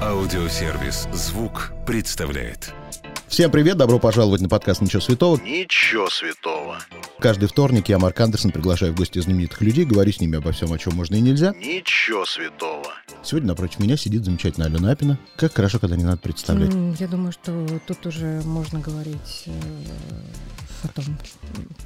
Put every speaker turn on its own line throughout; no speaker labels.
Аудиосервис «Звук» представляет.
Всем привет, добро пожаловать на подкаст «Ничего святого».
Ничего святого.
Каждый вторник я, Марк Андерсон, приглашаю в гости знаменитых людей, говорю с ними обо всем, о чем можно и нельзя.
Ничего святого.
Сегодня напротив меня сидит замечательная Алена Апина. Как хорошо, когда не надо представлять.
Я думаю, что тут уже можно говорить э, о том,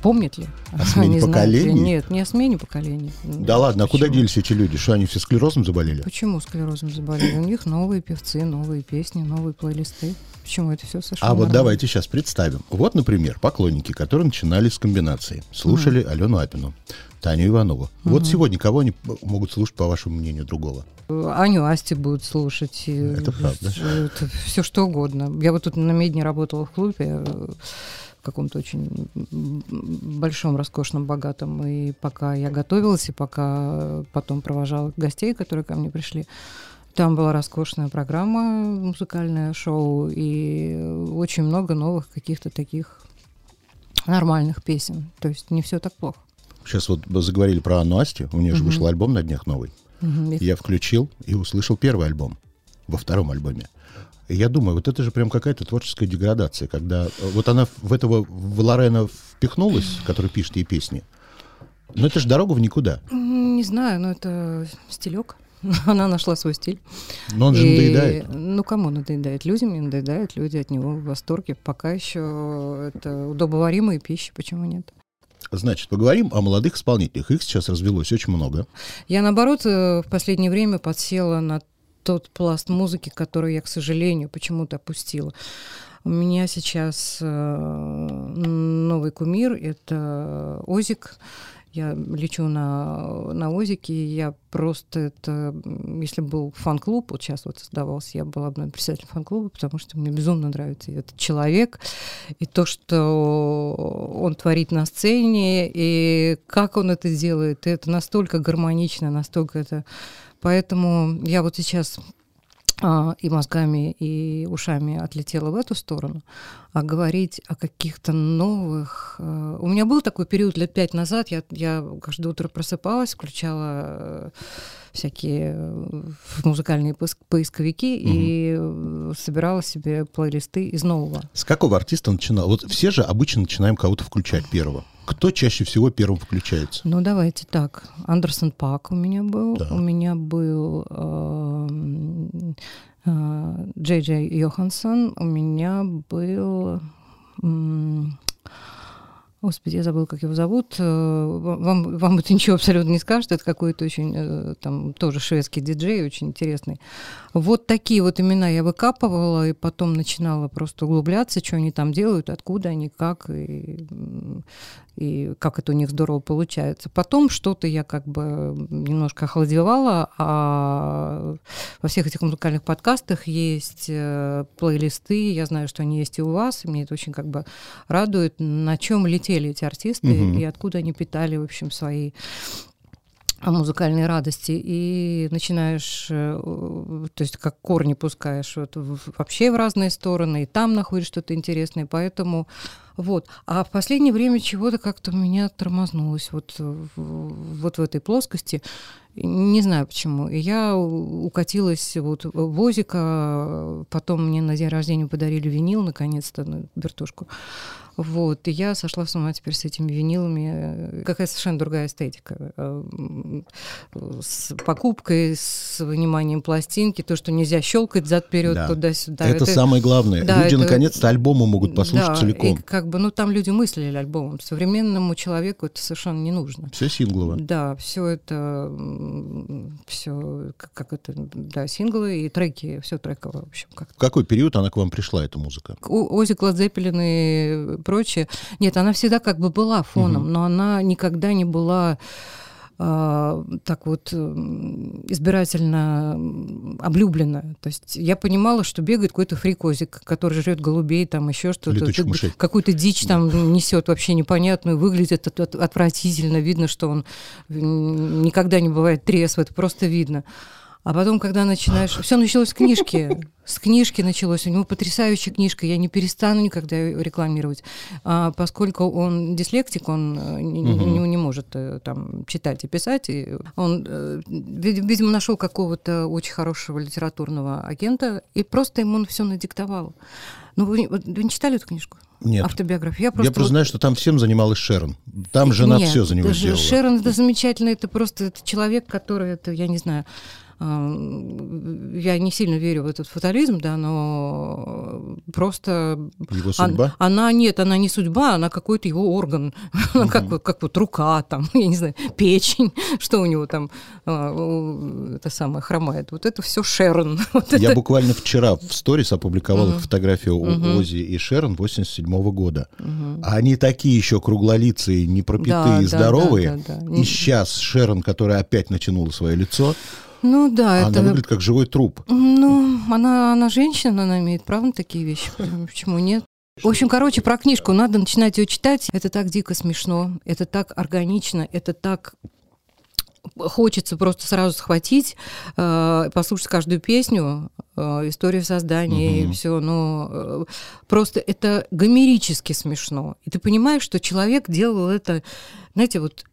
помнят ли.
О смене
они знают ли.
поколений?
Нет, не о смене поколений.
Да ладно, а куда
Почему?
делись эти люди? Что, они все склерозом заболели?
Почему склерозом заболели? У них новые певцы, новые песни, новые плейлисты. Почему это все совершенно
А вот
нормально?
давайте сейчас представим. Вот, например, поклонники, которые начинали с комбинации, слушали Алену Апину, Таню Иванову. Вот сегодня кого они могут слушать, по вашему мнению, другого?
Аню Асти будут слушать. и
Это правда.
все что угодно. Я вот тут на Медне работала в клубе, э, в каком-то очень большом, роскошном, богатом. И пока я готовилась, и пока потом провожала гостей, которые ко мне пришли, там была роскошная программа, музыкальное шоу, и очень много новых каких-то таких нормальных песен. То есть не все так плохо.
Сейчас вот заговорили про Анну Асти, у нее же вышел альбом на днях новый. Я включил и услышал первый альбом во втором альбоме. И я думаю, вот это же прям какая-то творческая деградация, когда э, вот она в этого в Лорена впихнулась, который пишет ей песни. Но это же дорога в никуда.
Не знаю, но это стилек. Она нашла свой стиль.
Но он же
И,
надоедает.
Ну, кому надоедает? Людям не надоедает, люди от него в восторге. Пока еще это удобоваримая пища, почему нет?
Значит, поговорим о молодых исполнителях. Их сейчас развелось очень много.
Я, наоборот, э, в последнее время подсела на тот пласт музыки, который я, к сожалению, почему-то опустила. У меня сейчас э, новый кумир — это Озик. Я лечу на, на Озике, и я просто это... Если был фан-клуб, вот сейчас вот создавался, я была бы наверное, председателем фан-клуба, потому что мне безумно нравится этот человек, и то, что он творит на сцене, и как он это делает, это настолько гармонично, настолько это... Поэтому я вот сейчас и мозгами, и ушами отлетела в эту сторону, а говорить о каких-то новых... э, У меня был такой период лет пять назад, я, я каждое утро просыпалась, включала э, всякие э, музыкальные поиск- поисковики и э, собирала себе плейлисты из нового.
С какого артиста начинал? Вот все же обычно начинаем кого-то включать первого. Кто чаще всего первым включается?
Ну, давайте так. Андерсон Пак у меня был.
Так.
У меня был эм, э, Джей Джей Йоханссон. У меня был... Господи, я забыла, как его зовут. Э, Вам, вам это ничего абсолютно не скажет. Это какой-то очень, э, там, тоже шведский диджей, очень интересный. Вот такие вот имена я выкапывала, и потом начинала просто углубляться, что они там делают, откуда они, как, и, и как это у них здорово получается. Потом что-то я как бы немножко охладевала, а во всех этих музыкальных подкастах есть э, плейлисты, я знаю, что они есть и у вас, и мне это очень как бы радует, на чем летели эти артисты
Мгм.
и откуда они питали, в общем, свои а, музыкальные радости и начинаешь, э, то есть как корни пускаешь вот вообще в разные стороны, и там находишь что-то интересное, поэтому вот. А в последнее время чего-то как-то у меня тормознулось вот, вот в этой плоскости. Не знаю почему. И я укатилась вот в Озика, потом мне на день рождения подарили винил, наконец-то, на вертушку. Вот, и я сошла с ума теперь с этими винилами. Какая совершенно другая эстетика. Э, м, С покупкой, с выниманием пластинки, то, что нельзя щелкать зад вперед
Да.
туда-сюда.
это, самое главное.
да,
Люди
это-
наконец-то альбомы могут послушать
да,
целиком.
И как бы, ну, там люди мыслили альбомом. Современному человеку это совершенно не нужно.
Все синглово.
Да, все это, все, как, это, да, синглы и треки, все треково, в общем, как
В какой период она к вам пришла, эта музыка?
Ози Гладзеппелин и прочее. Нет, она всегда как бы была фоном, но она никогда не была а, так вот избирательно облюблена. То есть я понимала, что бегает какой-то фрикозик, который жрет голубей, там еще что-то. Какую-то дичь там несет вообще непонятную, выглядит от- от- отвратительно, видно, что он никогда не бывает трезв, это просто видно. А потом, когда начинаешь... Все началось с книжки. С книжки началось. У него потрясающая книжка. Я не перестану никогда ее рекламировать. А поскольку он дислектик, он э, не, не, не может э, там читать и писать. И он, э, видимо, нашел какого-то очень хорошего литературного агента и просто ему он все надиктовал. Ну, вы, вы не читали эту книжку?
Нет.
Автобиографию.
Я просто, я просто вот... знаю, что там всем занималась Шерон. Там жена
Нет,
все за него сделала.
Шерон это замечательно, это просто это человек, который, это, я не знаю, я не сильно верю в этот фатализм, да, но просто...
Его судьба?
Она, она нет, она не судьба, она какой-то его орган, угу. как, вот, как вот рука, там, я не знаю, печень, что у него там, а, это самое, хромает. Вот это все Шерон. Вот
я
это...
буквально вчера в сторис опубликовал угу. фотографию угу. Ози и Шерон 87 -го года. Угу. Они такие еще круглолицые, непропитые, да, здоровые. Да, да, да, да. И сейчас Шерон, которая опять натянула свое лицо,
ну да,
она
это...
выглядит как живой труп.
Ну, она, она женщина, она имеет право на такие вещи. Почему нет? В общем, короче, про книжку. Надо начинать ее читать. Это так дико смешно, это так органично, это так хочется просто сразу схватить, э, послушать каждую песню, э, историю создания угу. и все, но э, просто это гомерически смешно. И ты понимаешь, что человек делал это, знаете, вот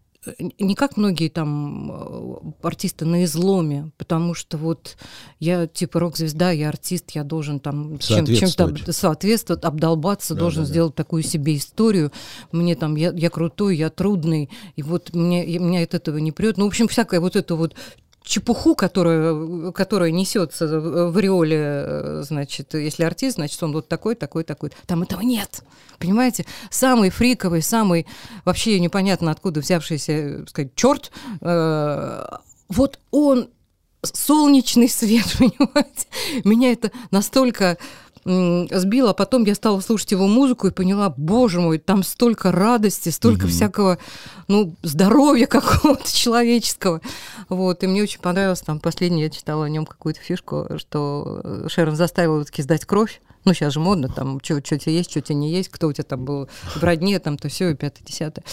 не как многие там э, артисты на изломе, потому что вот я типа рок-звезда, я артист, я должен там чем-то соответствовать, обдолбаться, да, должен да, сделать да. такую себе историю. Мне там, я, я крутой, я трудный, и вот мне, меня от этого не прет. Ну, в общем, всякое вот это вот чепуху, которая, которая несется в ореоле, значит, если артист, значит, он вот такой, такой, такой. Там этого нет. Понимаете? Самый фриковый, самый вообще непонятно откуда взявшийся, сказать, черт, э, вот он солнечный свет, понимаете? Меня это настолько сбила, а потом я стала слушать его музыку и поняла, боже мой, там столько радости, столько угу. всякого, ну, здоровья какого-то человеческого. Вот, и мне очень понравилось, там, последнее я читала о нем какую-то фишку, что э, Шерон заставила таки сдать кровь, ну, сейчас же модно, там, что у тебя есть, что у тебя не есть, кто у тебя там был в родне, там, то все, и пятое, десятое.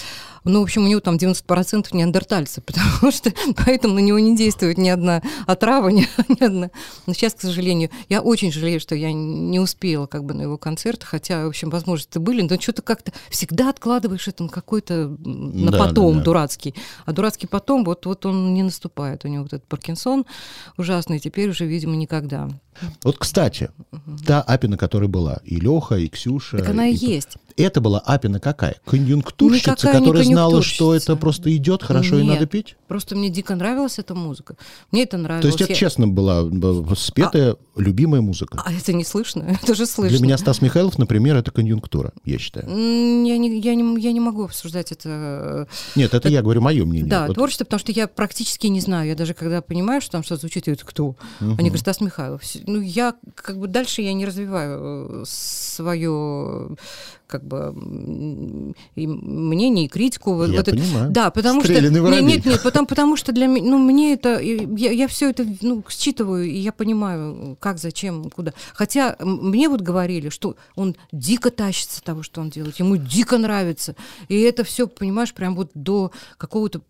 Ну, в общем, у него там 90% неандертальцы, потому что поэтому на него не действует ни одна отрава, ни, ни одна. Но сейчас, к сожалению, я очень жалею, что я не успела как бы на его концерт, хотя, в общем, возможности были, но что-то как-то всегда откладываешь это на какой-то на да, потом да, да. дурацкий. А дурацкий потом, вот, вот он не наступает. У него вот этот Паркинсон ужасный, теперь уже, видимо, никогда.
Вот, кстати, угу. та Апина, которая была, и Леха, и Ксюша.
Так она
и,
и есть.
Это была Апина какая? Конъюнктурщица, Никакая которая знала, что это просто идет хорошо
Нет,
и надо петь?
Просто мне дико нравилась эта музыка. Мне это нравилось.
То есть это
я...
честно была спетая, а... любимая музыка?
А это не слышно? Это же слышно.
Для меня Стас Михайлов, например, это конъюнктура, я считаю.
Я не, я не, я не могу обсуждать это.
Нет, это, это... я говорю мое мнение.
Да,
вот.
творчество, потому что я практически не знаю. Я даже когда понимаю, что там что-то звучит, я говорю, кто? Угу. Они говорят, Стас Михайлов. Ну, я как бы дальше я не развиваю э, свое как бы и мнение, и критику.
Я
вот
понимаю.
Это, да, потому
Стрелянный
что...
Воробей.
Нет, нет, потому, потому что для меня, ну, мне это, я, я все это, ну, считываю, и я понимаю, как, зачем, куда. Хотя мне вот говорили, что он дико тащится того, что он делает, ему дико нравится. И это все, понимаешь, прям вот до какого-то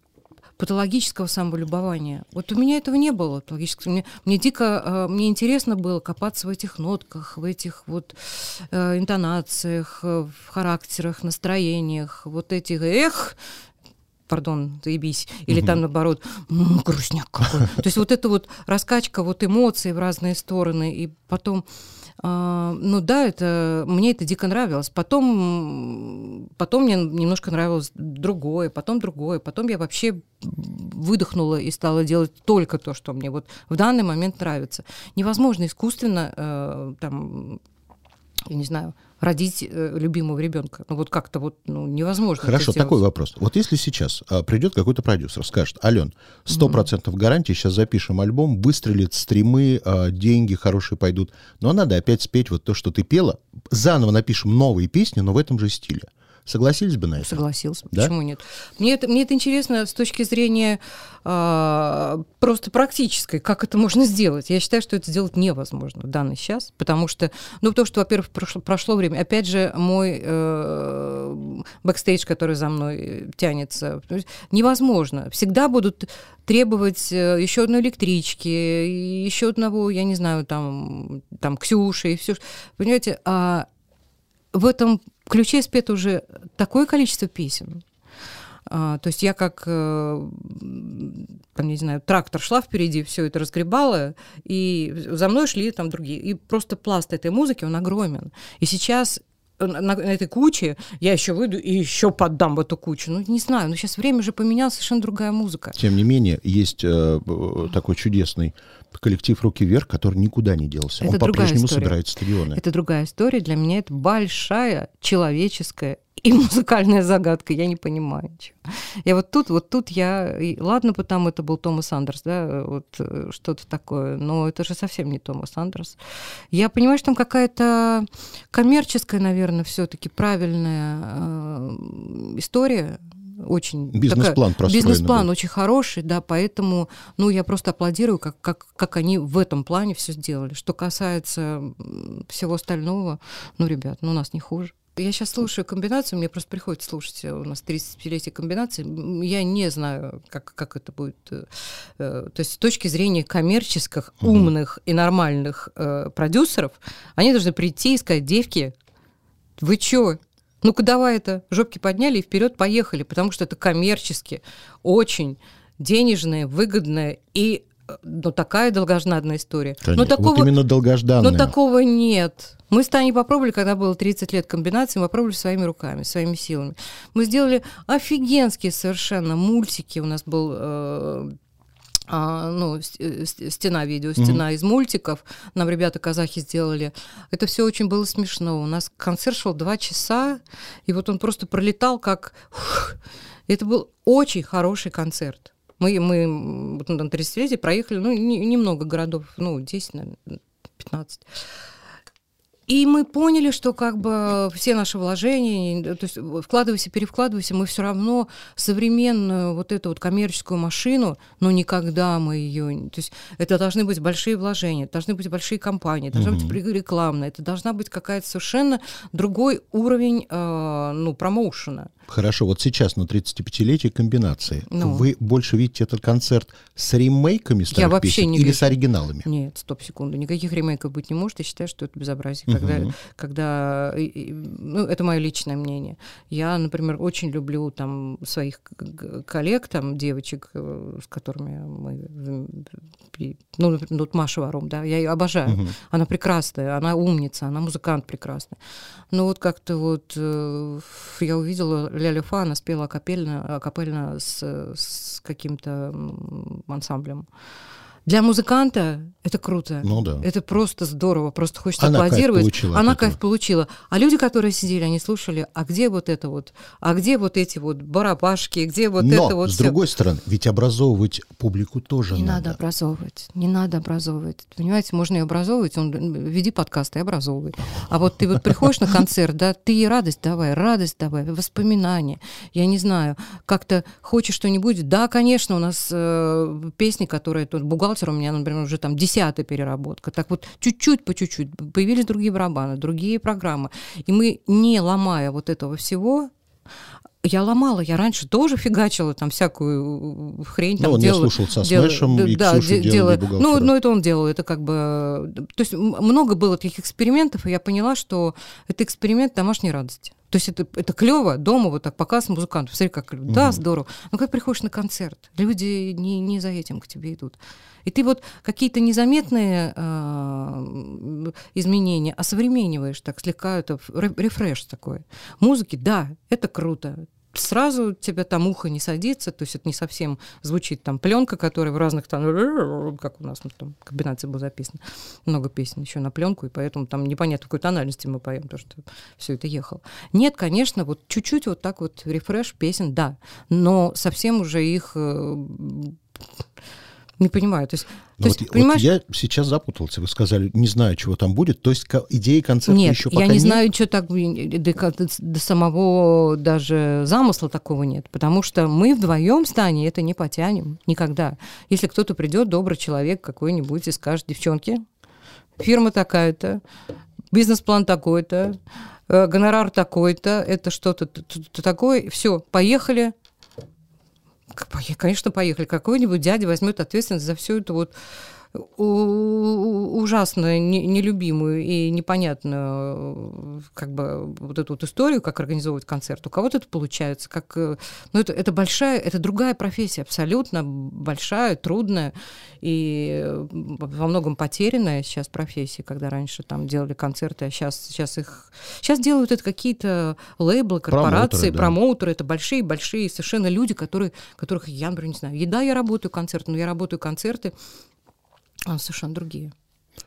патологического самолюбования. Вот у меня этого не было патологического. Мне, мне дико, э, мне интересно было копаться в этих нотках, в этих вот э, интонациях, э, в характерах, настроениях, вот этих эх, пардон, заебись, или угу. там наоборот, м-м, грустняк какой. То есть вот эта вот раскачка вот эмоций в разные стороны, и потом ну да, это, мне это дико нравилось. Потом, потом мне немножко нравилось другое, потом другое. Потом я вообще выдохнула и стала делать только то, что мне вот в данный момент нравится. Невозможно искусственно э, там, я не знаю, родить э, любимого ребенка. Ну вот как-то вот ну, невозможно.
Хорошо, такой вопрос. Вот если сейчас а, придет какой-то продюсер, скажет, Ален, 100% mm-hmm. гарантии, сейчас запишем альбом, выстрелит, стримы, а, деньги хорошие пойдут, но надо опять спеть вот то, что ты пела, заново напишем новые песни, но в этом же стиле. Согласились бы на это?
Согласился.
Да?
Почему нет? Мне это, мне это интересно с точки зрения а, просто практической, как это можно сделать. Я считаю, что это сделать невозможно в данный сейчас, потому что, ну, то, что, во-первых, прошло, прошло время. Опять же, мой э, бэкстейдж, который за мной тянется, невозможно. Всегда будут требовать э, еще одной электрички, еще одного, я не знаю, там, там Ксюши и все. Понимаете, а в этом ключе спето уже такое количество песен. А, то есть я как, э, там, не знаю, трактор шла впереди, все это разгребала, и за мной шли там другие. И просто пласт этой музыки, он огромен. И сейчас на, на этой куче я еще выйду и еще поддам в эту кучу. Ну, не знаю, но сейчас время же поменялось, совершенно другая музыка.
Тем не менее, есть э, такой чудесный коллектив «Руки вверх», который никуда не делся.
Это
Он по-прежнему
история.
собирает стадионы.
Это другая история. Для меня это большая человеческая и музыкальная загадка. Я не понимаю ничего. Я вот тут, вот тут я... И, ладно, потому это был Томас Андерс, да, вот э, что-то такое, но это же совсем не Томас Андерс. Я понимаю, что там какая-то коммерческая, наверное, все таки правильная э, история, очень
бизнес-план
такая, бизнес-план очень хороший, да, поэтому, ну, я просто аплодирую, как, как, как они в этом плане все сделали. Что касается всего остального, ну, ребят, ну, у нас не хуже. Я сейчас слушаю комбинацию, мне просто приходится слушать, у нас 35-летие комбинации, я не знаю, как, как это будет. Э, то есть с точки зрения коммерческих, умных и нормальных э, продюсеров, они должны прийти и сказать, девки, вы чё, ну-ка давай это, жопки подняли и вперед поехали, потому что это коммерчески очень денежное, выгодное и ну, такая долгожданная история.
Конечно. Но такого, вот именно долгожданная.
Но такого нет. Мы с Таней попробовали, когда было 30 лет комбинации, мы попробовали своими руками, своими силами. Мы сделали офигенские совершенно мультики. У нас был э, а, ну, стена видео, стена mm-hmm. из мультиков. Нам ребята казахи сделали. Это все очень было смешно. У нас концерт шел два часа, и вот он просто пролетал как... Это был очень хороший концерт. Мы, мы вот на 30-летие проехали, ну, не, немного городов, ну, 10, наверное, 15. И мы поняли, что как бы все наши вложения, то есть вкладывайся, перевкладывайся, мы все равно современную вот эту вот коммерческую машину, но никогда мы ее... То есть это должны быть большие вложения, должны быть большие компании, должна угу. быть рекламная, это должна быть какая-то совершенно другой уровень, э, ну, промоушена.
Хорошо, вот сейчас на 35-летие комбинации. Ну. Вы больше видите этот концерт с ремейками старых
Я вообще
песен
не
или
вижу.
с оригиналами?
Нет, стоп, секунду. Никаких ремейков быть не может. Я считаю, что это безобразие. Угу. Когда, когда ну, это мое личное мнение. Я, например, очень люблю там своих коллег, там девочек, э, с которыми мы... Ну, вот Маша Варум, да, я ее обожаю. Угу. Она прекрасная, она умница, она музыкант прекрасный. Но вот как-то вот э, я увидела Ляля она спела акапельно, акапельно с, с каким-то ансамблем. Для музыканта это круто.
Ну да.
Это просто здорово, просто хочется
Она
аплодировать.
Кайф получила
Она кайф получила. А люди, которые сидели, они слушали, а где вот это вот, а где вот эти вот барабашки, где вот
Но,
это вот
с
всё?
другой стороны, ведь образовывать публику тоже
Не
надо.
надо образовывать, не надо образовывать. Понимаете, можно и образовывать, он, веди подкаст и образовывай. А вот ты вот приходишь на концерт, да, ты ей радость давай, радость давай, воспоминания. Я не знаю, как-то хочешь что-нибудь? Да, конечно, у нас э, песни, которые тут бухгалтер у меня, например, уже там десятая переработка. Так вот, чуть-чуть по чуть-чуть появились другие барабаны, другие программы. И мы, не ломая вот этого всего, я ломала, я раньше тоже фигачила там всякую хрень. Там,
ну, он
делала,
я слушал со делала, Смешем, и
да,
Ксюшу
делала,
делали
ну, ну, это он делал, это как бы... То есть много было таких экспериментов, и я поняла, что это эксперимент домашней радости. То есть это, это клево, дома вот так показ музыкантов. Смотри, как да, здорово. Но как приходишь на концерт, люди не, не за этим к тебе идут. И ты вот какие-то незаметные э, изменения осовремениваешь, так слегка это рефреш такой. Музыки, да, это круто сразу тебя там ухо не садится, то есть это не совсем звучит там пленка, которая в разных там, как у нас ну, там комбинация была записана, много песен еще на пленку, и поэтому там непонятно, какой тональности мы поем, то что все это ехало. Нет, конечно, вот чуть-чуть вот так вот рефреш песен, да, но совсем уже их э, Не понимаю. То есть,
Ну
то
вот,
есть,
вот
понимаешь,
я сейчас запутался. Вы сказали, не знаю, чего там будет. То есть ко- идеи концерта
нет,
еще пока
я не
нет?
знаю, что так блин, до, ко- до самого даже замысла такого нет, потому что мы вдвоем с Таней это не потянем никогда. Если кто-то придет, добрый человек какой-нибудь и скажет, девчонки, фирма такая-то, бизнес-план такой-то, э, гонорар такой-то, это что-то такое, все, поехали. Конечно, поехали. Какой-нибудь дядя возьмет ответственность за всю эту вот ужасно не- нелюбимую и непонятную как бы вот эту вот историю, как организовывать концерт. У кого-то это получается, как э, ну это это большая, это другая профессия, абсолютно большая, трудная и э, во многом потерянная сейчас профессия, когда раньше там делали концерты, а сейчас сейчас их сейчас делают это какие-то лейблы, корпорации,
Промоутеры, да.
промоутеры, это большие большие совершенно люди, которые которых я, например, не знаю, еда я работаю концерты, но я работаю концерты а, совершенно другие.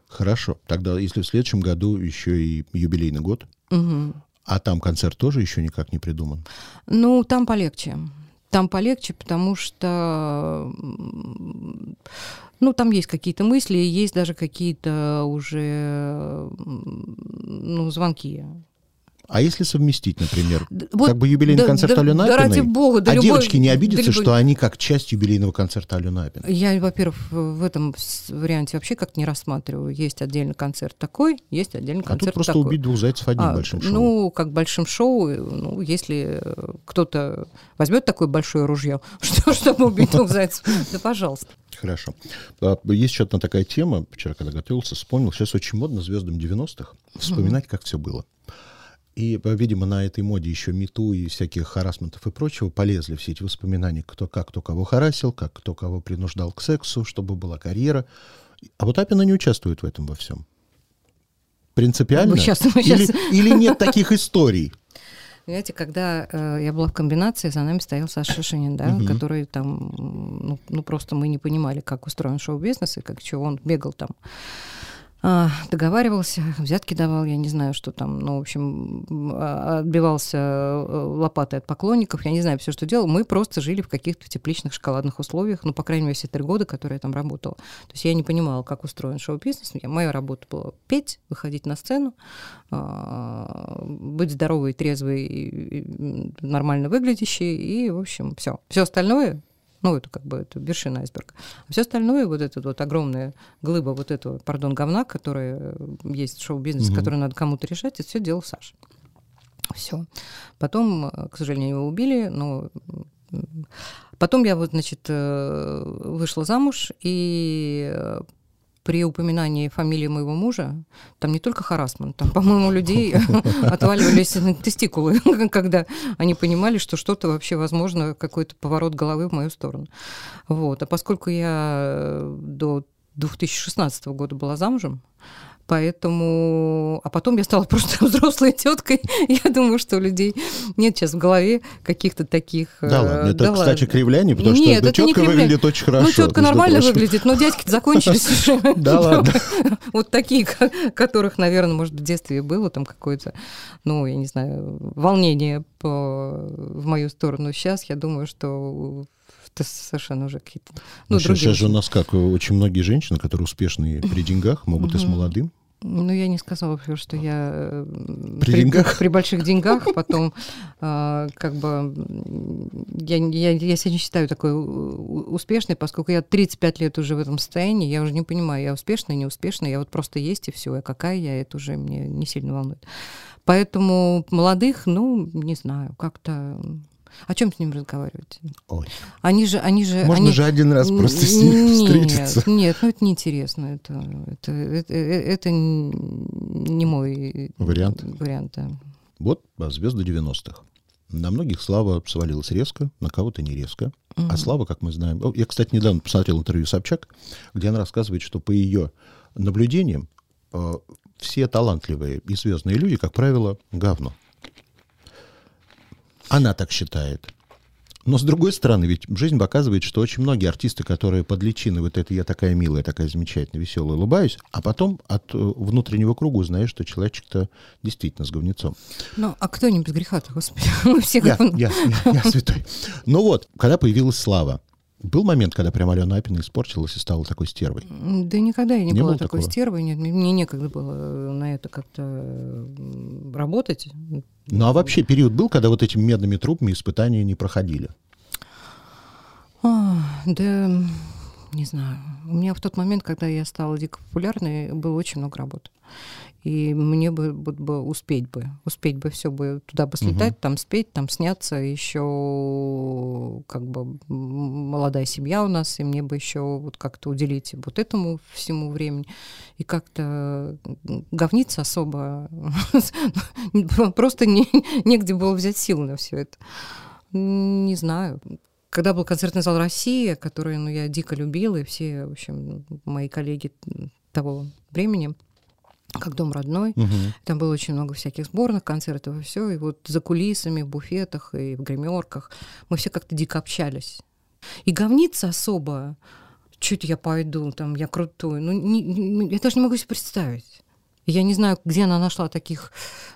Хорошо. Тогда, если в следующем году еще и юбилейный год,
Мгм.
а там концерт тоже еще никак не придуман.
Ну, там полегче. Там полегче, потому что, ну, там есть какие-то мысли, есть даже какие-то уже, ну, звонки.
А если совместить, например,
вот
как бы юбилейный
да-
концерт
да-
Алены
да ради
Апиной,
бога, да
а
любой-
девочки не
да
обидятся,
любой-
что они как часть юбилейного концерта Алены Апиной?
Я, во-первых, в этом варианте вообще как не рассматриваю. Есть отдельный концерт такой, есть отдельный
А тут
концерт
просто
такой.
убить двух зайцев одним
А,
большим шоу.
Ну, как большим шоу, ну, если э, кто-то возьмет такое большое ружье, что, чтобы убить двух зайцев, да пожалуйста.
Хорошо. А, Есть еще одна такая тема, вчера, когда готовился, вспомнил, сейчас очень модно звездам 90-х вспоминать, как все было. И, видимо, на этой моде еще мету и всяких харасментов и прочего полезли все эти воспоминания, кто как кто кого харасил, как кто кого принуждал к сексу, чтобы была карьера. А вот Апина не участвует в этом во всем. Принципиально?
Мы щас- мы
или,
щас-
или нет таких историй?
Понимаете, когда э, я была в комбинации, за нами стоял Саша Шишинин, да,
Мгм.
который там, ну, ну, просто мы не понимали, как устроен шоу-бизнес и как чего он бегал там. А, договаривался, взятки давал, я не знаю, что там, ну, в общем, а, отбивался э, лопатой от поклонников, я не знаю все, что делал. Мы просто жили в каких-то тепличных шоколадных условиях, ну, по крайней мере, все три года, которые я там работала. То есть я не понимала, как устроен шоу-бизнес. Моя работа была петь, выходить на сцену, а, быть здоровой, трезвой, нормально выглядящей, и, в общем, все. Все остальное, ну, это как бы это вершина айсберга. А все остальное, вот эта вот огромная глыба вот этого, пардон, говна, которая есть в шоу-бизнесе,
Мгм.
который надо кому-то решать, это все делал Саша. Все. Потом, э, к сожалению, его убили, но потом я вот, значит, э, вышла замуж, и э, при упоминании фамилии моего мужа, там не только харасмент, там, по-моему, людей отваливались тестикулы, когда они понимали, что что-то вообще возможно, какой-то поворот головы в мою сторону. Вот. А поскольку я э, до 2016 года была замужем, Поэтому... А потом я стала просто взрослой теткой. Я думаю, что у людей нет сейчас в голове каких-то таких...
Да
э,
ладно, это,
да
кстати,
ладно.
кривляние, потому
Нет,
что
это не
тетка
кривляние.
выглядит очень хорошо.
Ну, тетка нормально
прочим.
выглядит, но дядьки закончились уже.
Да ладно.
Вот такие, ко- которых, наверное, может, в детстве было там какое-то, ну, я не знаю, волнение в мою сторону. Сейчас я думаю, что это совершенно уже какие-то... Ну,
Ну, сейчас,
другие
сейчас же у нас как, очень многие женщины, которые успешные при деньгах, могут и с молодым.
Ну, я не сказала вообще, что я э,
При деньгах?
при больших деньгах, потом а, как бы я, я, я себя не считаю такой у- успешной, поскольку я 35 лет уже в этом состоянии, я уже не понимаю, я успешная, не успешная, я вот просто есть и все, а какая я, это уже мне не сильно волнует. Поэтому молодых, ну, не знаю, как-то... О чем с ним разговаривать?
Ой.
Они же, они же,
Можно
они...
же один раз просто с ним
Нет,
встретиться.
Нет, ну это неинтересно. Это, это, это, это не мой
Вариант.
вариант да.
Вот а, звезды 90-х. На многих Слава свалилась резко, на кого-то не резко. А
Мгм.
Слава, как мы знаем... Я, кстати, недавно посмотрел интервью Собчак, где она рассказывает, что по ее наблюдениям э, все талантливые и звездные люди, как правило, говно. Она так считает. Но с другой стороны, ведь жизнь показывает, что очень многие артисты, которые под личиной вот это я такая милая, такая замечательная, веселая, улыбаюсь, а потом от э, внутреннего круга узнаешь, что человечек-то действительно с говнецом.
Ну, а кто не без греха-то, господи? Мы все
Я, я, я, я святой. Ну вот, когда появилась Слава, Был момент, когда прям Алена Апина испортилась и стала такой стервой?
Да никогда я не,
Не
была такой
такого?
стервой, нет, мне- некогда было на это как-то работать.
Ну а вообще период был, когда вот этими медными трубами испытания не проходили?
А, да, не знаю. У меня в тот момент, когда я стала дико популярной, было очень много работы. И мне бы, вот бы успеть бы, успеть бы все бы туда бы слетать, там спеть, там сняться, еще как бы молодая семья у нас, и мне бы еще вот как-то уделить вот этому всему времени. И как-то говниться особо просто не, негде было взять силы на все это. Не знаю. Когда был концертный зал «Россия», который ну, я дико любила, и все, в общем, мои коллеги того времени, как дом родной,
Мгм.
там было очень много всяких сборных концертов и все. И вот за кулисами, в буфетах и в гримерках мы все как-то дико общались. И говниться особо, чуть я пойду, там, я крутой. Ну, не- не- я даже не могу себе представить. Я не знаю, где она нашла таких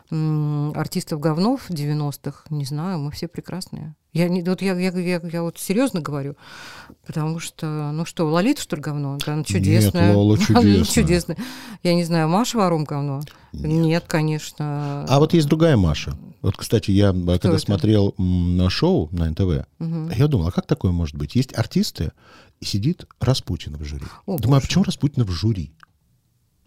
м, артистов говнов 90-х. Не знаю, мы все прекрасные. Я, не, вот я, я, я, я вот серьезно говорю, потому что, ну что, Лолита, что ли, говно? Да, она чудесная.
Лола чудесная.
чудесная. Я не знаю, Маша Варум говно? Нет, конечно.
А вот есть другая Маша. Вот, кстати, я а, когда
это?
смотрел на шоу на НТВ,
Мгм.
я думал, а как такое может быть? Есть артисты, и сидит Распутина в жюри.
О,
думаю, а
боже.
почему Распутина в жюри?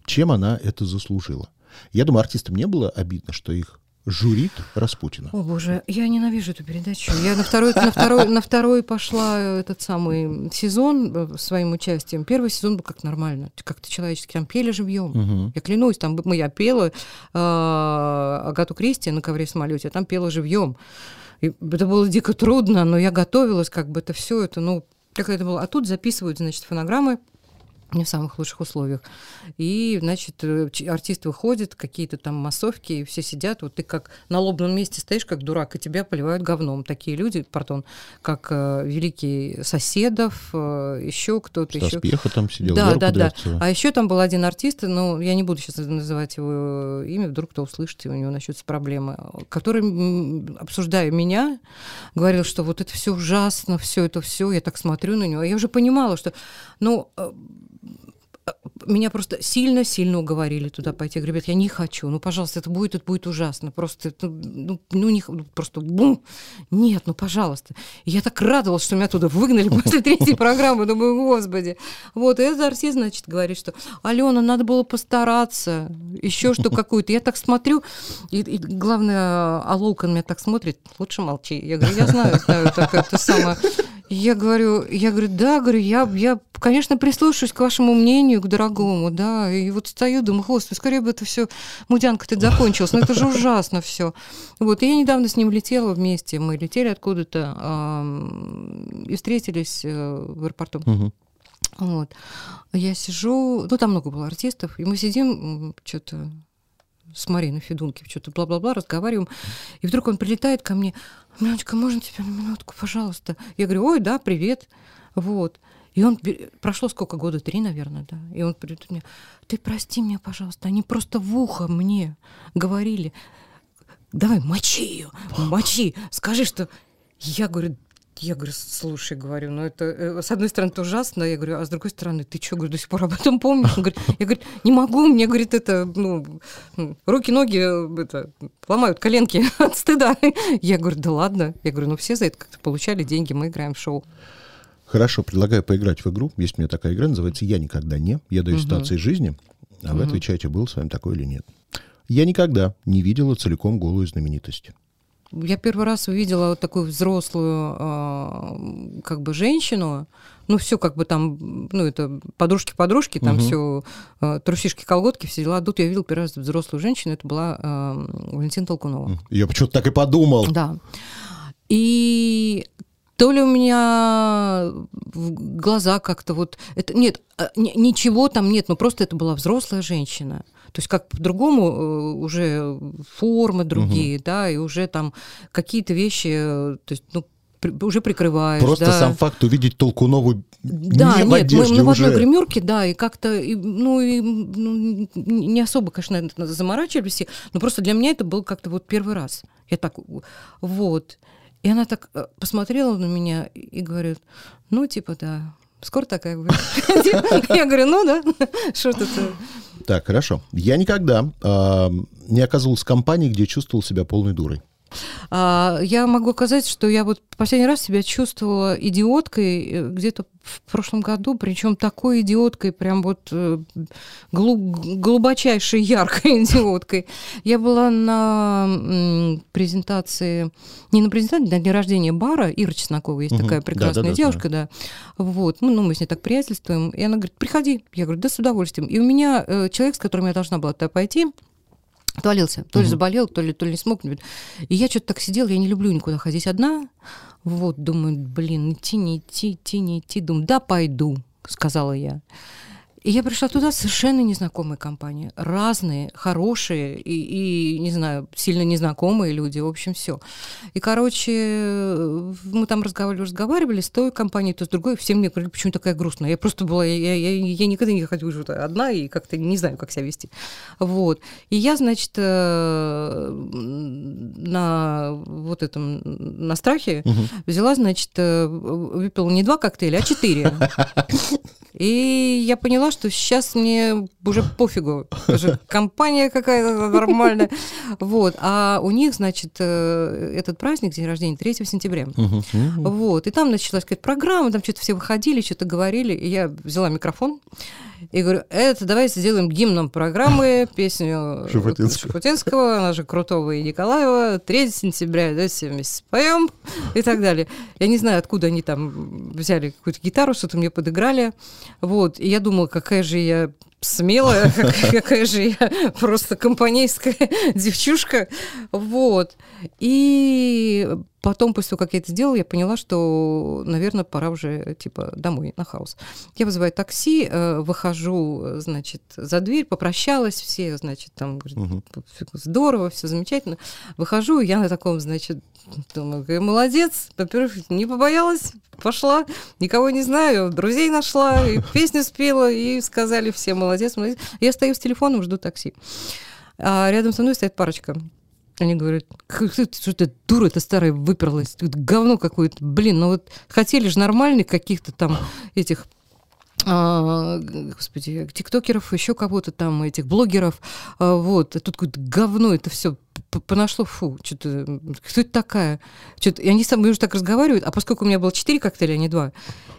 Чем она это заслужила? Я думаю, артистам не было обидно, что их журит Распутина.
О боже, я ненавижу эту передачу. Я на второй, на второй, на второй пошла э, этот самый сезон э, своим участием. Первый сезон был как нормально, как-то человечески. Там пели живьем.
Мгм.
Я клянусь, там мы я пела э, Агату Кристи на ковре самолете, а там пела живьем. И это было дико трудно, но я готовилась, как бы это все это, ну, как это было. А тут записывают, значит, фонограммы не в самых лучших условиях. И, значит, э, артист выходит, какие-то там массовки, и все сидят, вот ты как на лобном месте стоишь, как дурак, и тебя поливают говном. Такие люди, пардон, как э, великий Соседов, э, еще кто-то,
Стас
еще
Пьеха там сидел,
да, да, да. А еще там был один артист, ну, я не буду сейчас называть его имя, вдруг кто услышит, и у него начнутся проблемы, который, обсуждая меня, говорил, что вот это все ужасно, все это все, я так смотрю на него. Я уже понимала, что, ну, э, э, меня просто сильно-сильно уговорили туда пойти. Я говорю, ребят, я не хочу. Ну, пожалуйста, это будет, это будет ужасно. Просто, это, ну, ну, не, ну, просто, бум. нет, ну, пожалуйста. И я так радовалась, что меня туда выгнали после третьей программы. Думаю, господи. Вот, и этот значит, говорит, что, Алена, надо было постараться, еще что какую-то. Я так смотрю, и, и главное, Алоука на меня так смотрит, лучше молчи. Я говорю, я знаю, знаю, так это самое. Я говорю, я говорю, да, говорю, я, я, конечно, прислушаюсь к вашему мнению, к дорогому, да, и вот стою, думаю, господи, скорее бы это все, мудянка-то закончилась, но это же ужасно все. Вот, и я недавно с ним летела вместе, мы летели откуда-то и встретились э, в аэропорту. Вот. Я сижу, ну там много было артистов, и мы сидим, что-то с Мариной Федунки, что-то бла-бла-бла, разговариваем, и вдруг он прилетает ко мне, Милочка, можно тебя на минутку, пожалуйста? Я говорю, ой, да, привет, вот. И он, прошло сколько, года, три, наверное, да, и он придет мне, ты прости меня, пожалуйста, они просто в ухо мне говорили, давай, мочи ее, мочи, скажи, что... Я говорю, я говорю, слушай, говорю, ну это, э, с одной стороны, это ужасно, я говорю, а с другой стороны, ты что, говорю, до сих пор об этом помнишь? Он говорит, я говорю, не могу, мне, говорит, это, ну, руки, ноги, э, это, ломают коленки от стыда. Я говорю, да ладно. Я говорю, ну все за это как-то получали деньги, мы играем в шоу.
Хорошо, предлагаю поиграть в игру. Есть у меня такая игра, называется «Я никогда не». Я даю ситуации жизни, а вы отвечаете, был с вами такой или нет. Я никогда не видела целиком голую знаменитость.
Я первый раз увидела вот такую взрослую э, как бы женщину, ну все как бы там, ну это подружки-подружки, там
Мгм.
все трусишки, колготки, все дела. А Тут я видела первый раз взрослую женщину, это была э, Валентина Толкунова.
Я почему-то так и подумал.
Да. И то ли у меня в глаза как-то вот... Это, нет, а, ни- ничего там нет, ну просто это была взрослая женщина. То есть как по-другому э, уже формы другие, да, и уже там какие-то вещи, э, то есть, ну, уже прикрываешь.
Просто
да.
сам факт увидеть Толкунову
Да,
не в
нет, мы,
одежде
мы в
уже.
одной гримерке, да, и как-то, и, ну, и, ну, не особо, конечно, заморачивались, но просто для меня это был как-то вот первый раз. Я так, вот. И она так э, посмотрела на меня и говорит, ну, типа, да, скоро такая будет. Я говорю, ну да, что тут...
Так, хорошо. Я никогда э, не оказывался в компании, где чувствовал себя полной дурой.
А, я могу сказать, что я вот последний раз себя чувствовала идиоткой э, где-то в прошлом году, причем такой идиоткой, прям вот э, глуб, глубочайшей яркой идиоткой. Я была на презентации, не на презентации, на дне рождения бара, Ира Чеснокова есть угу. такая прекрасная да, да, девушка, да. да. Вот, ну, ну, мы с ней так приятельствуем, и она говорит, приходи. Я говорю, да, с удовольствием. И у меня э, человек, с которым я должна была туда пойти, Отвалился. То ли заболел, то ли, то ли не смог. И я что-то так сидела, я не люблю никуда ходить одна. Вот, думаю, блин, идти, не идти, идти, не идти. Думаю, да, пойду, сказала я. И я пришла туда совершенно незнакомые компании. Разные, хорошие и, и, не знаю, сильно незнакомые люди. В общем, все. И, короче, мы там разговаривали, разговаривали с той компанией, то с другой. Все мне говорили, почему такая грустная. Я просто была, я, я, я никогда не хочу жить одна и как-то не знаю, как себя вести. Вот. И я, значит, э, на вот этом, на страхе угу. взяла, значит, э, выпила не два коктейля, а четыре. И я поняла, что сейчас мне уже пофигу. Уже компания какая-то нормальная. Вот. А у них, значит, э, этот праздник, день рождения, 3 сентября. Вот. И там началась какая-то программа, там что-то все выходили, что-то говорили. И я взяла микрофон и говорю, это давайте сделаем гимном программы песню Шуфутинского, Шуфутинского она же Крутого и Николаева, 3 сентября, да, все вместе споем и так далее. Я не знаю, откуда они там взяли какую-то гитару, что-то мне подыграли. Вот, и я думала, какая же я смелая, какая же я просто компанейская девчушка. Вот. И потом, после того, как я это сделала, я поняла, что, наверное, пора уже, типа, домой, на хаос. Я вызываю такси, э, выхожу, значит, за дверь, попрощалась, все, значит, там, говорят, угу. здорово, все замечательно. Выхожу, я на таком, значит, думаю, молодец, во-первых, не побоялась, пошла, никого не знаю, друзей нашла, и песню спела, и сказали все, молодец, молодец. Я стою с телефоном, жду такси. А рядом со мной стоит парочка они говорят, что ты дура, ты старая выперлась, тут говно какое-то. Блин, ну вот хотели же нормальных каких-то там этих а, господи, тиктокеров, еще кого-то там, этих блогеров, а, вот, тут какое-то говно, это все понашло, фу, что-то, кто это такая? Что-то, и они со мной уже так разговаривают, а поскольку у меня было четыре коктейля, а не два,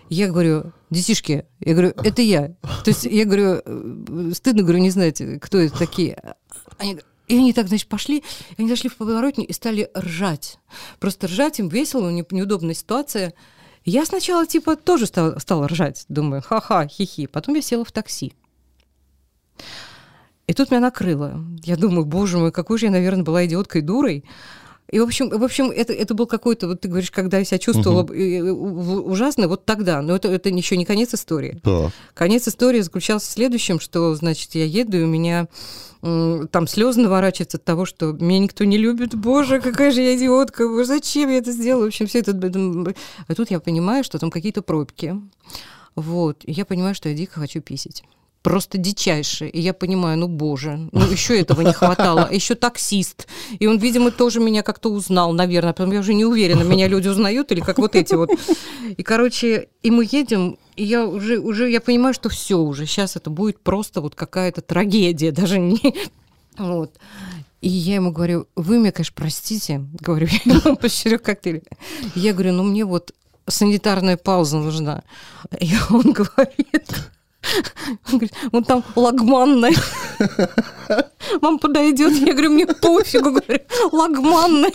я говорю, детишки, я говорю, это я. То есть я говорю, э, стыдно, говорю, не знаете, кто это такие. Они и они так, значит, пошли, они зашли в подворотню и стали ржать. Просто ржать им весело, неудобная ситуация. Я сначала, типа, тоже стала, стала ржать. Думаю, ха-ха, хихи. Потом я села в такси. И тут меня накрыло. Я думаю, боже мой, какой же я, наверное, была идиоткой дурой. И, в общем, в общем это, это был какой-то, вот ты говоришь, когда я себя чувствовала угу. ужасно, вот тогда. Но это, это еще не конец истории.
Да.
Конец истории заключался в следующем, что, значит, я еду, и у меня там слезы наворачиваются от того, что меня никто не любит. Боже, какая же я идиотка, боже, зачем я это сделала? В общем, все это... А тут я понимаю, что там какие-то пробки. Вот. И я понимаю, что я дико хочу писать просто дичайший. И я понимаю, ну боже, ну еще этого не хватало. Еще таксист. И он, видимо, тоже меня как-то узнал, наверное. Потом я уже не уверена, меня люди узнают или как вот эти вот. И, короче, и мы едем, и я уже, уже я понимаю, что все уже, сейчас это будет просто вот какая-то трагедия, даже не... Вот. И я ему говорю, вы меня, конечно, простите, говорю, я по четырех коктейлей. Я говорю, ну мне вот санитарная пауза нужна. И он говорит, он говорит, вот там лагманная. Вам подойдет? Я говорю, мне пофигу, говорю, лагманная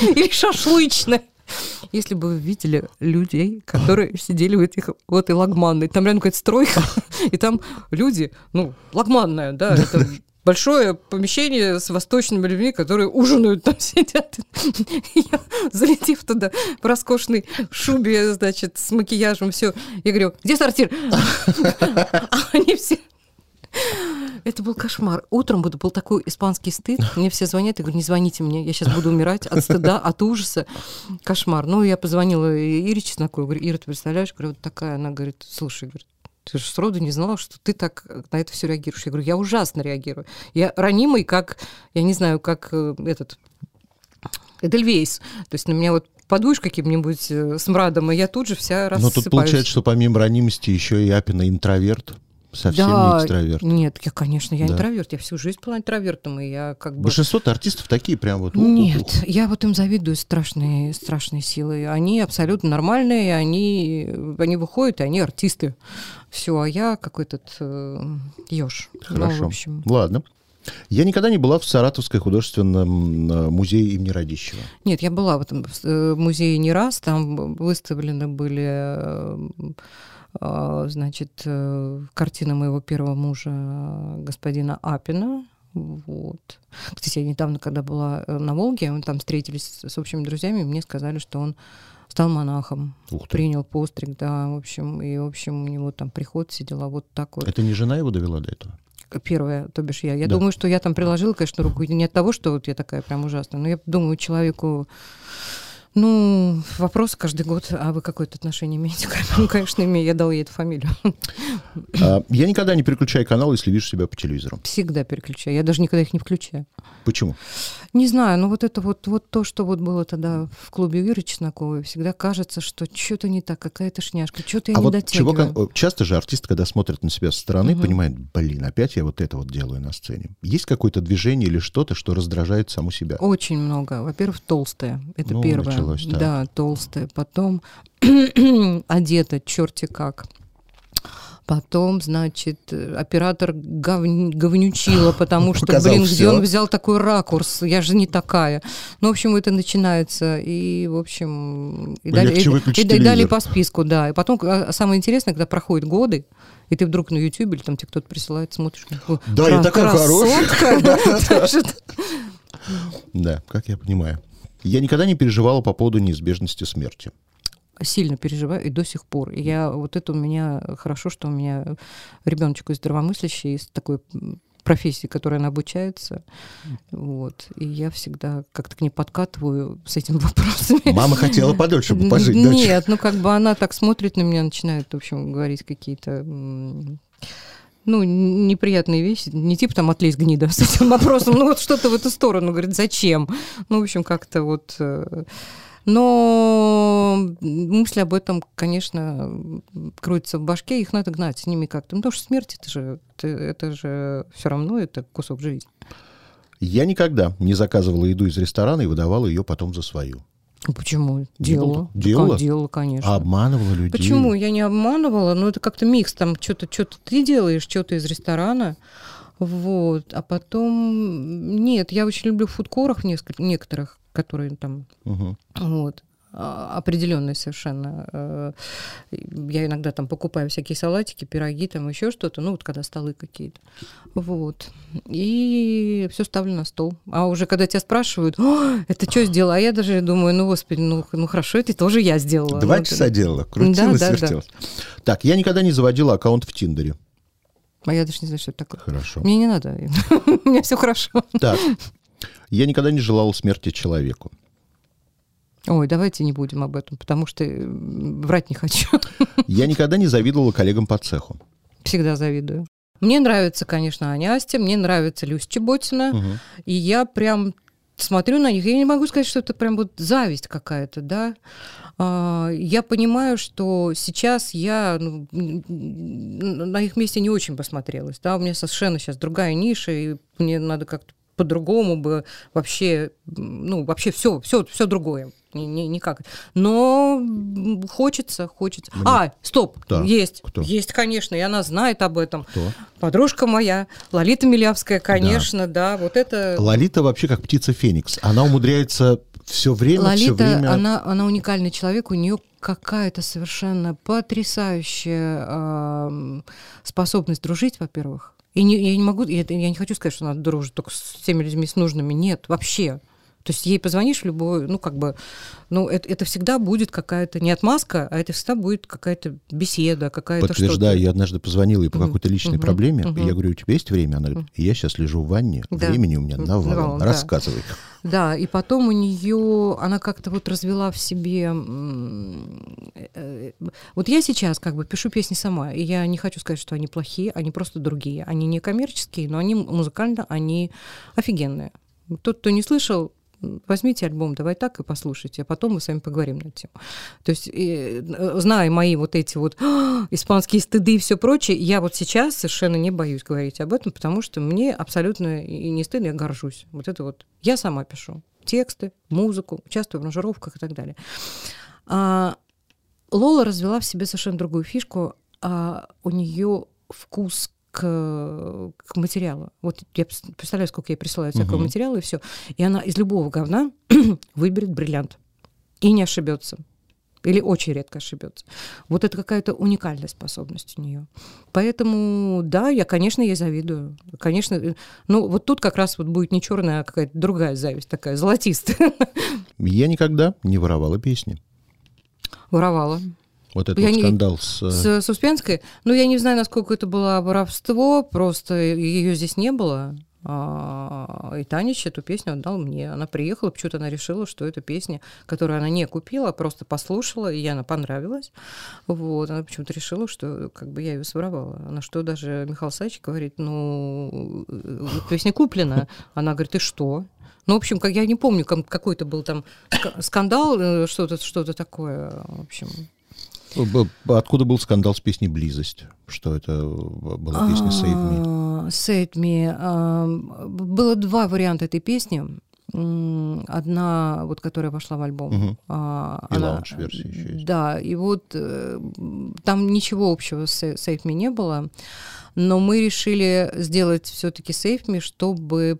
или шашлычная. Если бы вы видели людей, которые сидели в этих в этой лагманной, там рядом какая-то стройка, и там люди, ну, лагманная, да, это большое помещение с восточными людьми, которые ужинают там сидят. Я, залетев туда в роскошной шубе, значит, с макияжем, все. Я говорю, где сортир? А они все это был кошмар. Утром был, был такой испанский стыд. Мне все звонят, я говорю, не звоните мне, я сейчас буду умирать от стыда, от ужаса. Кошмар. Ну, я позвонила Ире Чесноковой, говорю, Ира, ты представляешь? Говорю, вот такая. Она говорит, слушай, говорит, ты же сроду не знала, что ты так на это все реагируешь. Я говорю, я ужасно реагирую. Я ранимый, как, я не знаю, как э, этот Эдельвейс. То есть на меня вот подуешь каким-нибудь э, смрадом, и я тут же вся
Но
рассыпаюсь.
тут получается, что помимо ранимости еще и Апина интроверт, совсем
да,
не экстраверт.
Нет, я, конечно, я
Да.
интроверт. Я всю жизнь была интровертом, и я как бы...
Большинство артистов такие прям вот...
Нет, я вот им завидую страшные, страшные силы. Они абсолютно нормальные, они, они выходят, и они артисты. Все, а я какой-то э, еж. Ну,
Хорошо.
в общем.
Ладно. Я никогда не была в Саратовской художественном э, музее имени Радищева.
Нет, я была в этом э, музее не раз, там выставлены были, э, э, значит, э, картины моего первого мужа, э, господина Апина. Вот. Кстати, я недавно, когда была э, на Волге, мы там встретились с общими друзьями, мне сказали, что он стал монахом, принял постриг, да, в общем, и, в общем, у него там приход, все дела, вот так вот.
Это не жена его довела до этого?
Первое, то бишь я. Я
Да.
думаю, что я там приложила, конечно, руку не от того, что вот я такая прям ужасная, но я думаю, человеку, ну, вопрос каждый год, а вы какое-то отношение имеете? Ну, конечно, имею, я дал ей эту фамилию.
А, Я никогда не переключаю канал, если вижу себя по телевизору.
Всегда переключаю, я даже никогда их не включаю.
Почему?
Не знаю, но вот это вот, вот то, что вот было тогда в клубе Веры Чесноковой, всегда кажется, что что-то не так, какая-то шняшка, что-то я
а
не
вот чего,
дотягиваю.
кон- часто же артисты, когда смотрят на себя со стороны,
Мгм.
понимают, блин, опять я вот это вот делаю на сцене. Есть какое-то движение или что-то, что раздражает саму себя?
Очень много. Во-первых, толстая. Это
Ну,
первое.
началось, так.
Да, толстая. Потом одета черти как. Потом, значит, оператор говн- говнючила, потому что,
Показал
блин, где
всё.
он взял такой ракурс? Я же не такая. Ну, в общем, это начинается. И, в общем, и,
Легче
и- и и
телевизор.
по списку, да. И потом, а, самое интересное, когда проходят годы, и ты вдруг на YouTube или там тебе кто-то присылает, смотришь, ну,
Да, я такая
красотка.
Да, как я понимаю. Я никогда не переживала по поводу неизбежности смерти.
Сильно переживаю и до сих пор. И я вот это у меня хорошо, что у меня ребеночек здравомыслящий из такой профессии, которой она обучается. Вот. И я всегда как-то к ней подкатываю с этими вопросами.
Мама хотела подольше пожить, дочь.
Нет, ну как бы она так смотрит на меня, начинает, в общем, говорить какие-то ну, неприятные вещи. Не типа там отлезь гнида с этим вопросом, ну вот что-то в эту сторону. Говорит, зачем? Ну, в общем, как-то вот... Но мысли об этом, конечно, крутятся в башке, их надо гнать с ними как-то. Ну, потому что смерть это же, это, это же все равно это кусок жизни.
Я никогда не заказывала еду из ресторана и выдавала ее потом за свою.
Ну, Почему? Делала.
Делала?
делала, конечно.
А обманывала людей.
Почему? Я не обманывала, но это как-то микс, там что-то что ты делаешь, что-то из ресторана, вот, а потом... Нет, я очень люблю в фудкорах несколько, некоторых, которые там,
Мгм.
вот, а, определенные совершенно. Э, Я иногда там покупаю всякие салатики, пироги, там еще что-то, ну вот когда столы какие-то. Вот. И все ставлю на стол. А уже когда тебя спрашивают, «О, это что сделала? А я даже думаю, ну господи, ну, ну хорошо, это тоже я сделала.
Два
Ну,
часа
это-
делала, крутилась,
Да, да, да.
Так, я никогда не заводила аккаунт в Тиндере.
А я даже не знаю, что это такое.
Хорошо.
Мне не надо. У меня все хорошо.
Так, я никогда не желала смерти человеку.
Ой, давайте не будем об этом, потому что врать не хочу.
Я никогда не завидовала коллегам по цеху.
Всегда завидую. Мне нравится, конечно, Аня Астя, мне нравится Люся Чеботина,
Мгм.
и я прям смотрю на них, я не могу сказать, что это прям вот зависть какая-то, да. А, Я понимаю, что сейчас я ну, на их месте не очень посмотрелась, да, у меня совершенно сейчас другая ниша, и мне надо как-то по-другому бы вообще, ну, вообще все, все, все другое. Ни- ни- Никак. Но хочется, хочется.
Мне-
А, стоп,
Так,
есть.
кто?
Есть, конечно, и она знает об этом.
Кто?
Подружка моя, Лолита Милявская, конечно, да, вот это...
Лолита вообще как птица Феникс. Она умудряется все время, все
Лолита,
время...
она, она уникальный человек, у нее какая-то совершенно потрясающая ам, способность дружить, во-первых. И не, я не могу, я, я не хочу сказать, что она дружит только с теми людьми, с нужными. Нет, вообще. То есть ей позвонишь в любой, ну, как бы, ну, это, это всегда будет какая-то, не отмазка, а это всегда будет какая-то беседа, какая-то
Подтверждаю, я однажды позвонила ей по
Мгм,
какой-то личной
мгм,
проблеме, и
мгм.
я говорю, у тебя есть время? Она говорит, я сейчас лежу в ванне,
Да.
времени у меня навалом,
да.
рассказывай.
Да, и потом у нее, она как-то вот развела в себе... э, э, Вот я сейчас как бы пишу песни сама, и я не хочу сказать, что они плохие, они просто другие. Они не коммерческие, но они музыкально, они офигенные. Тот, кто не слышал, возьмите альбом, давай так и послушайте, а потом мы с вами поговорим на эту тему. То есть, и, э, зная мои вот эти вот «А, испанские стыды и все прочее, я вот сейчас совершенно не боюсь говорить об этом, потому что мне абсолютно и не стыдно, я горжусь. Вот это вот я сама пишу тексты, музыку, участвую в аранжировках и так далее. А, Лола развела в себе совершенно другую фишку. А у нее вкус к, к материалу. Вот я представляю, сколько ей присылают всякого uh-huh. материала, и все. И она из любого говна выберет бриллиант. И не ошибется. Или очень редко ошибется. Вот это какая-то уникальная способность у нее. Поэтому, да, я, конечно, ей завидую. Конечно, э, ну вот тут как раз вот будет не черная, а какая-то другая зависть, такая золотистая.
Я никогда не воровала песни.
Воровала.
Вот этот вот скандал не... с...
С, с Успенской. Ну, я не знаю, насколько это было воровство, просто ее здесь не было. А, и Танич эту песню отдал мне. Она приехала, почему-то она решила, что это песня, которую она не купила, а просто послушала, и ей она понравилась. Вот. Она почему-то решила, что как бы я ее своровала. На что даже Михаил Сач говорит, ну, песня куплена. Она говорит, ты что? Ну, в общем, как я не помню, какой-то был там скандал, э, что-то что такое. В общем,
Откуда был скандал с песней «Близость»? Что это была песня «Save Me»?
«Save Me». Было два варианта этой песни. Одна, вот, которая вошла в альбом.
Угу. А, и лаунж-версия еще есть.
Да, и вот э, там ничего общего с «Save Me» не было, но мы решили сделать все-таки «Save Me», чтобы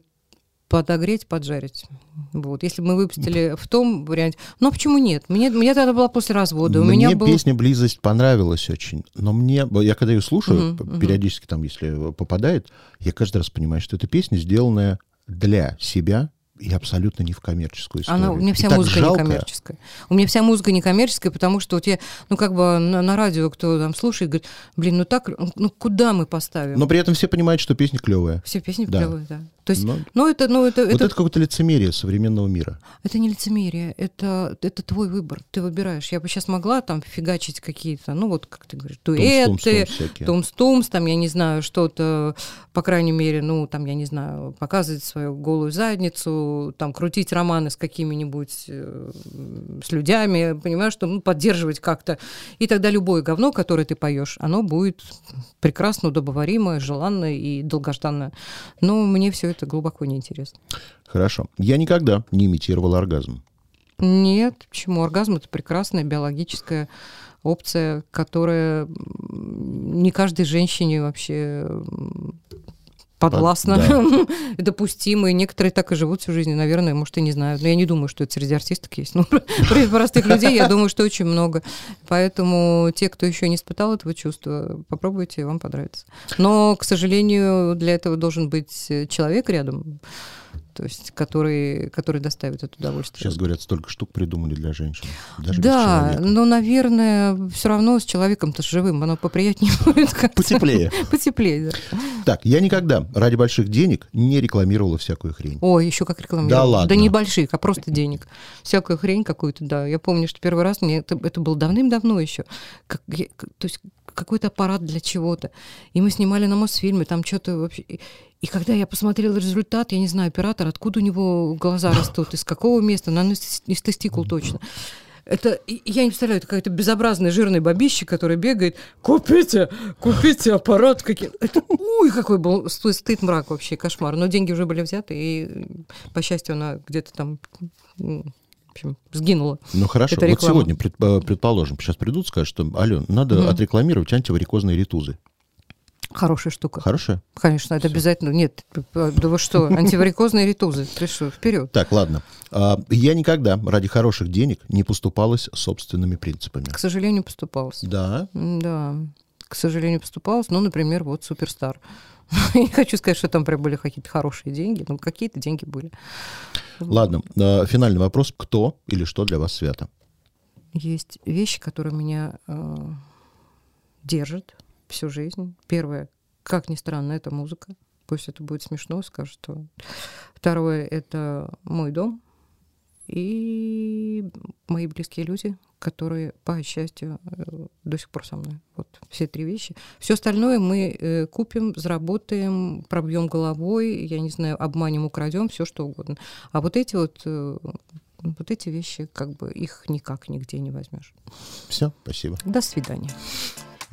подогреть, поджарить. Вот. Если бы мы выпустили в том варианте... Ну, а почему нет? Мне, мне тогда была после развода.
Мне
У меня был...
песня «Близость» понравилась очень. Но мне... Я когда ее слушаю, uh-huh, периодически там, если попадает, я каждый раз понимаю, что эта песня сделанная для себя, и абсолютно не в коммерческую историю.
Она, у меня вся
и
музыка не коммерческая. У меня вся музыка не коммерческая, потому что вот я, ну как бы на, на радио кто там слушает, говорит, блин, ну так, ну куда мы поставим?
Но при этом все понимают, что песня клевая.
Все песни да. клевые, да. То есть, Но, ну это, ну это,
вот
это,
это какое-то лицемерие современного мира.
Это не лицемерие, это это твой выбор, ты выбираешь. Я бы сейчас могла там фигачить какие-то, ну вот как ты говоришь, дуэты, тумс-тумс, там я не знаю что-то, по крайней мере, ну там я не знаю, показывать свою голую задницу, там крутить романы с какими-нибудь э, с людьми, понимаешь, что ну, поддерживать как-то, и тогда любое говно, которое ты поешь, оно будет прекрасно, удобоваримое, желанное и долгожданное. Но мне все это глубоко неинтересно.
Хорошо. Я никогда не имитировал оргазм.
Нет, почему? Оргазм — это прекрасная биологическая опция, которая не каждой женщине вообще подвластно, да. допустимо, и некоторые так и живут всю жизнь, наверное, может, и не знают. Но я не думаю, что это среди артисток есть. Но простых людей, я думаю, что очень много. Поэтому те, кто еще не испытал этого чувства, попробуйте, вам понравится. Но, к сожалению, для этого должен быть человек рядом, то есть который, который доставит это удовольствие.
Сейчас говорят, столько штук придумали для женщин.
Даже да, но, наверное, все равно с человеком-то живым оно поприятнее будет.
Потеплее.
Потеплее, да.
Так, я никогда ради больших денег не рекламировала всякую хрень.
Ой, еще как рекламировала.
Да ладно.
Да не больших, а просто денег. Всякую хрень какую-то, да. Я помню, что первый раз мне это, это было давным-давно еще. Как, я, то есть какой-то аппарат для чего-то. И мы снимали на Мосфильме, там что-то вообще... И когда я посмотрела результат, я не знаю, оператор, откуда у него глаза растут, из какого места, наверное, из тестикул точно. Это, я не представляю, это какой-то безобразный жирный бабище, который бегает, купите, купите аппарат. Какие... Это, ой, какой был стыд, мрак вообще, кошмар. Но деньги уже были взяты, и, по счастью, она где-то там общем, сгинула.
Ну хорошо, вот сегодня, предположим, сейчас придут, скажут, что, Ален, надо mm. отрекламировать антиварикозные ритузы.
Хорошая штука.
Хорошая?
Конечно, это Все. обязательно. Нет, да вы что, антиварикозные ритузы. Ты что, вперед.
Так, ладно. А, я никогда ради хороших денег не поступалась собственными принципами.
К сожалению, поступалась.
Да?
Да. К сожалению, поступалась. Ну, например, вот «Суперстар». Не хочу сказать, что там прям были какие-то хорошие деньги, но какие-то деньги были.
Ладно, а, финальный вопрос. Кто или что для вас свято?
Есть вещи, которые меня э, держат, всю жизнь. Первое, как ни странно, это музыка. Пусть это будет смешно, скажут, что... Второе — это мой дом. И мои близкие люди, которые, по счастью, э, до сих пор со мной. Вот все три вещи. Все остальное мы э, купим, заработаем, пробьем головой, я не знаю, обманем, украдем, все что угодно. А вот эти вот э, вот эти вещи, как бы их никак нигде не возьмешь.
Все, спасибо.
До свидания.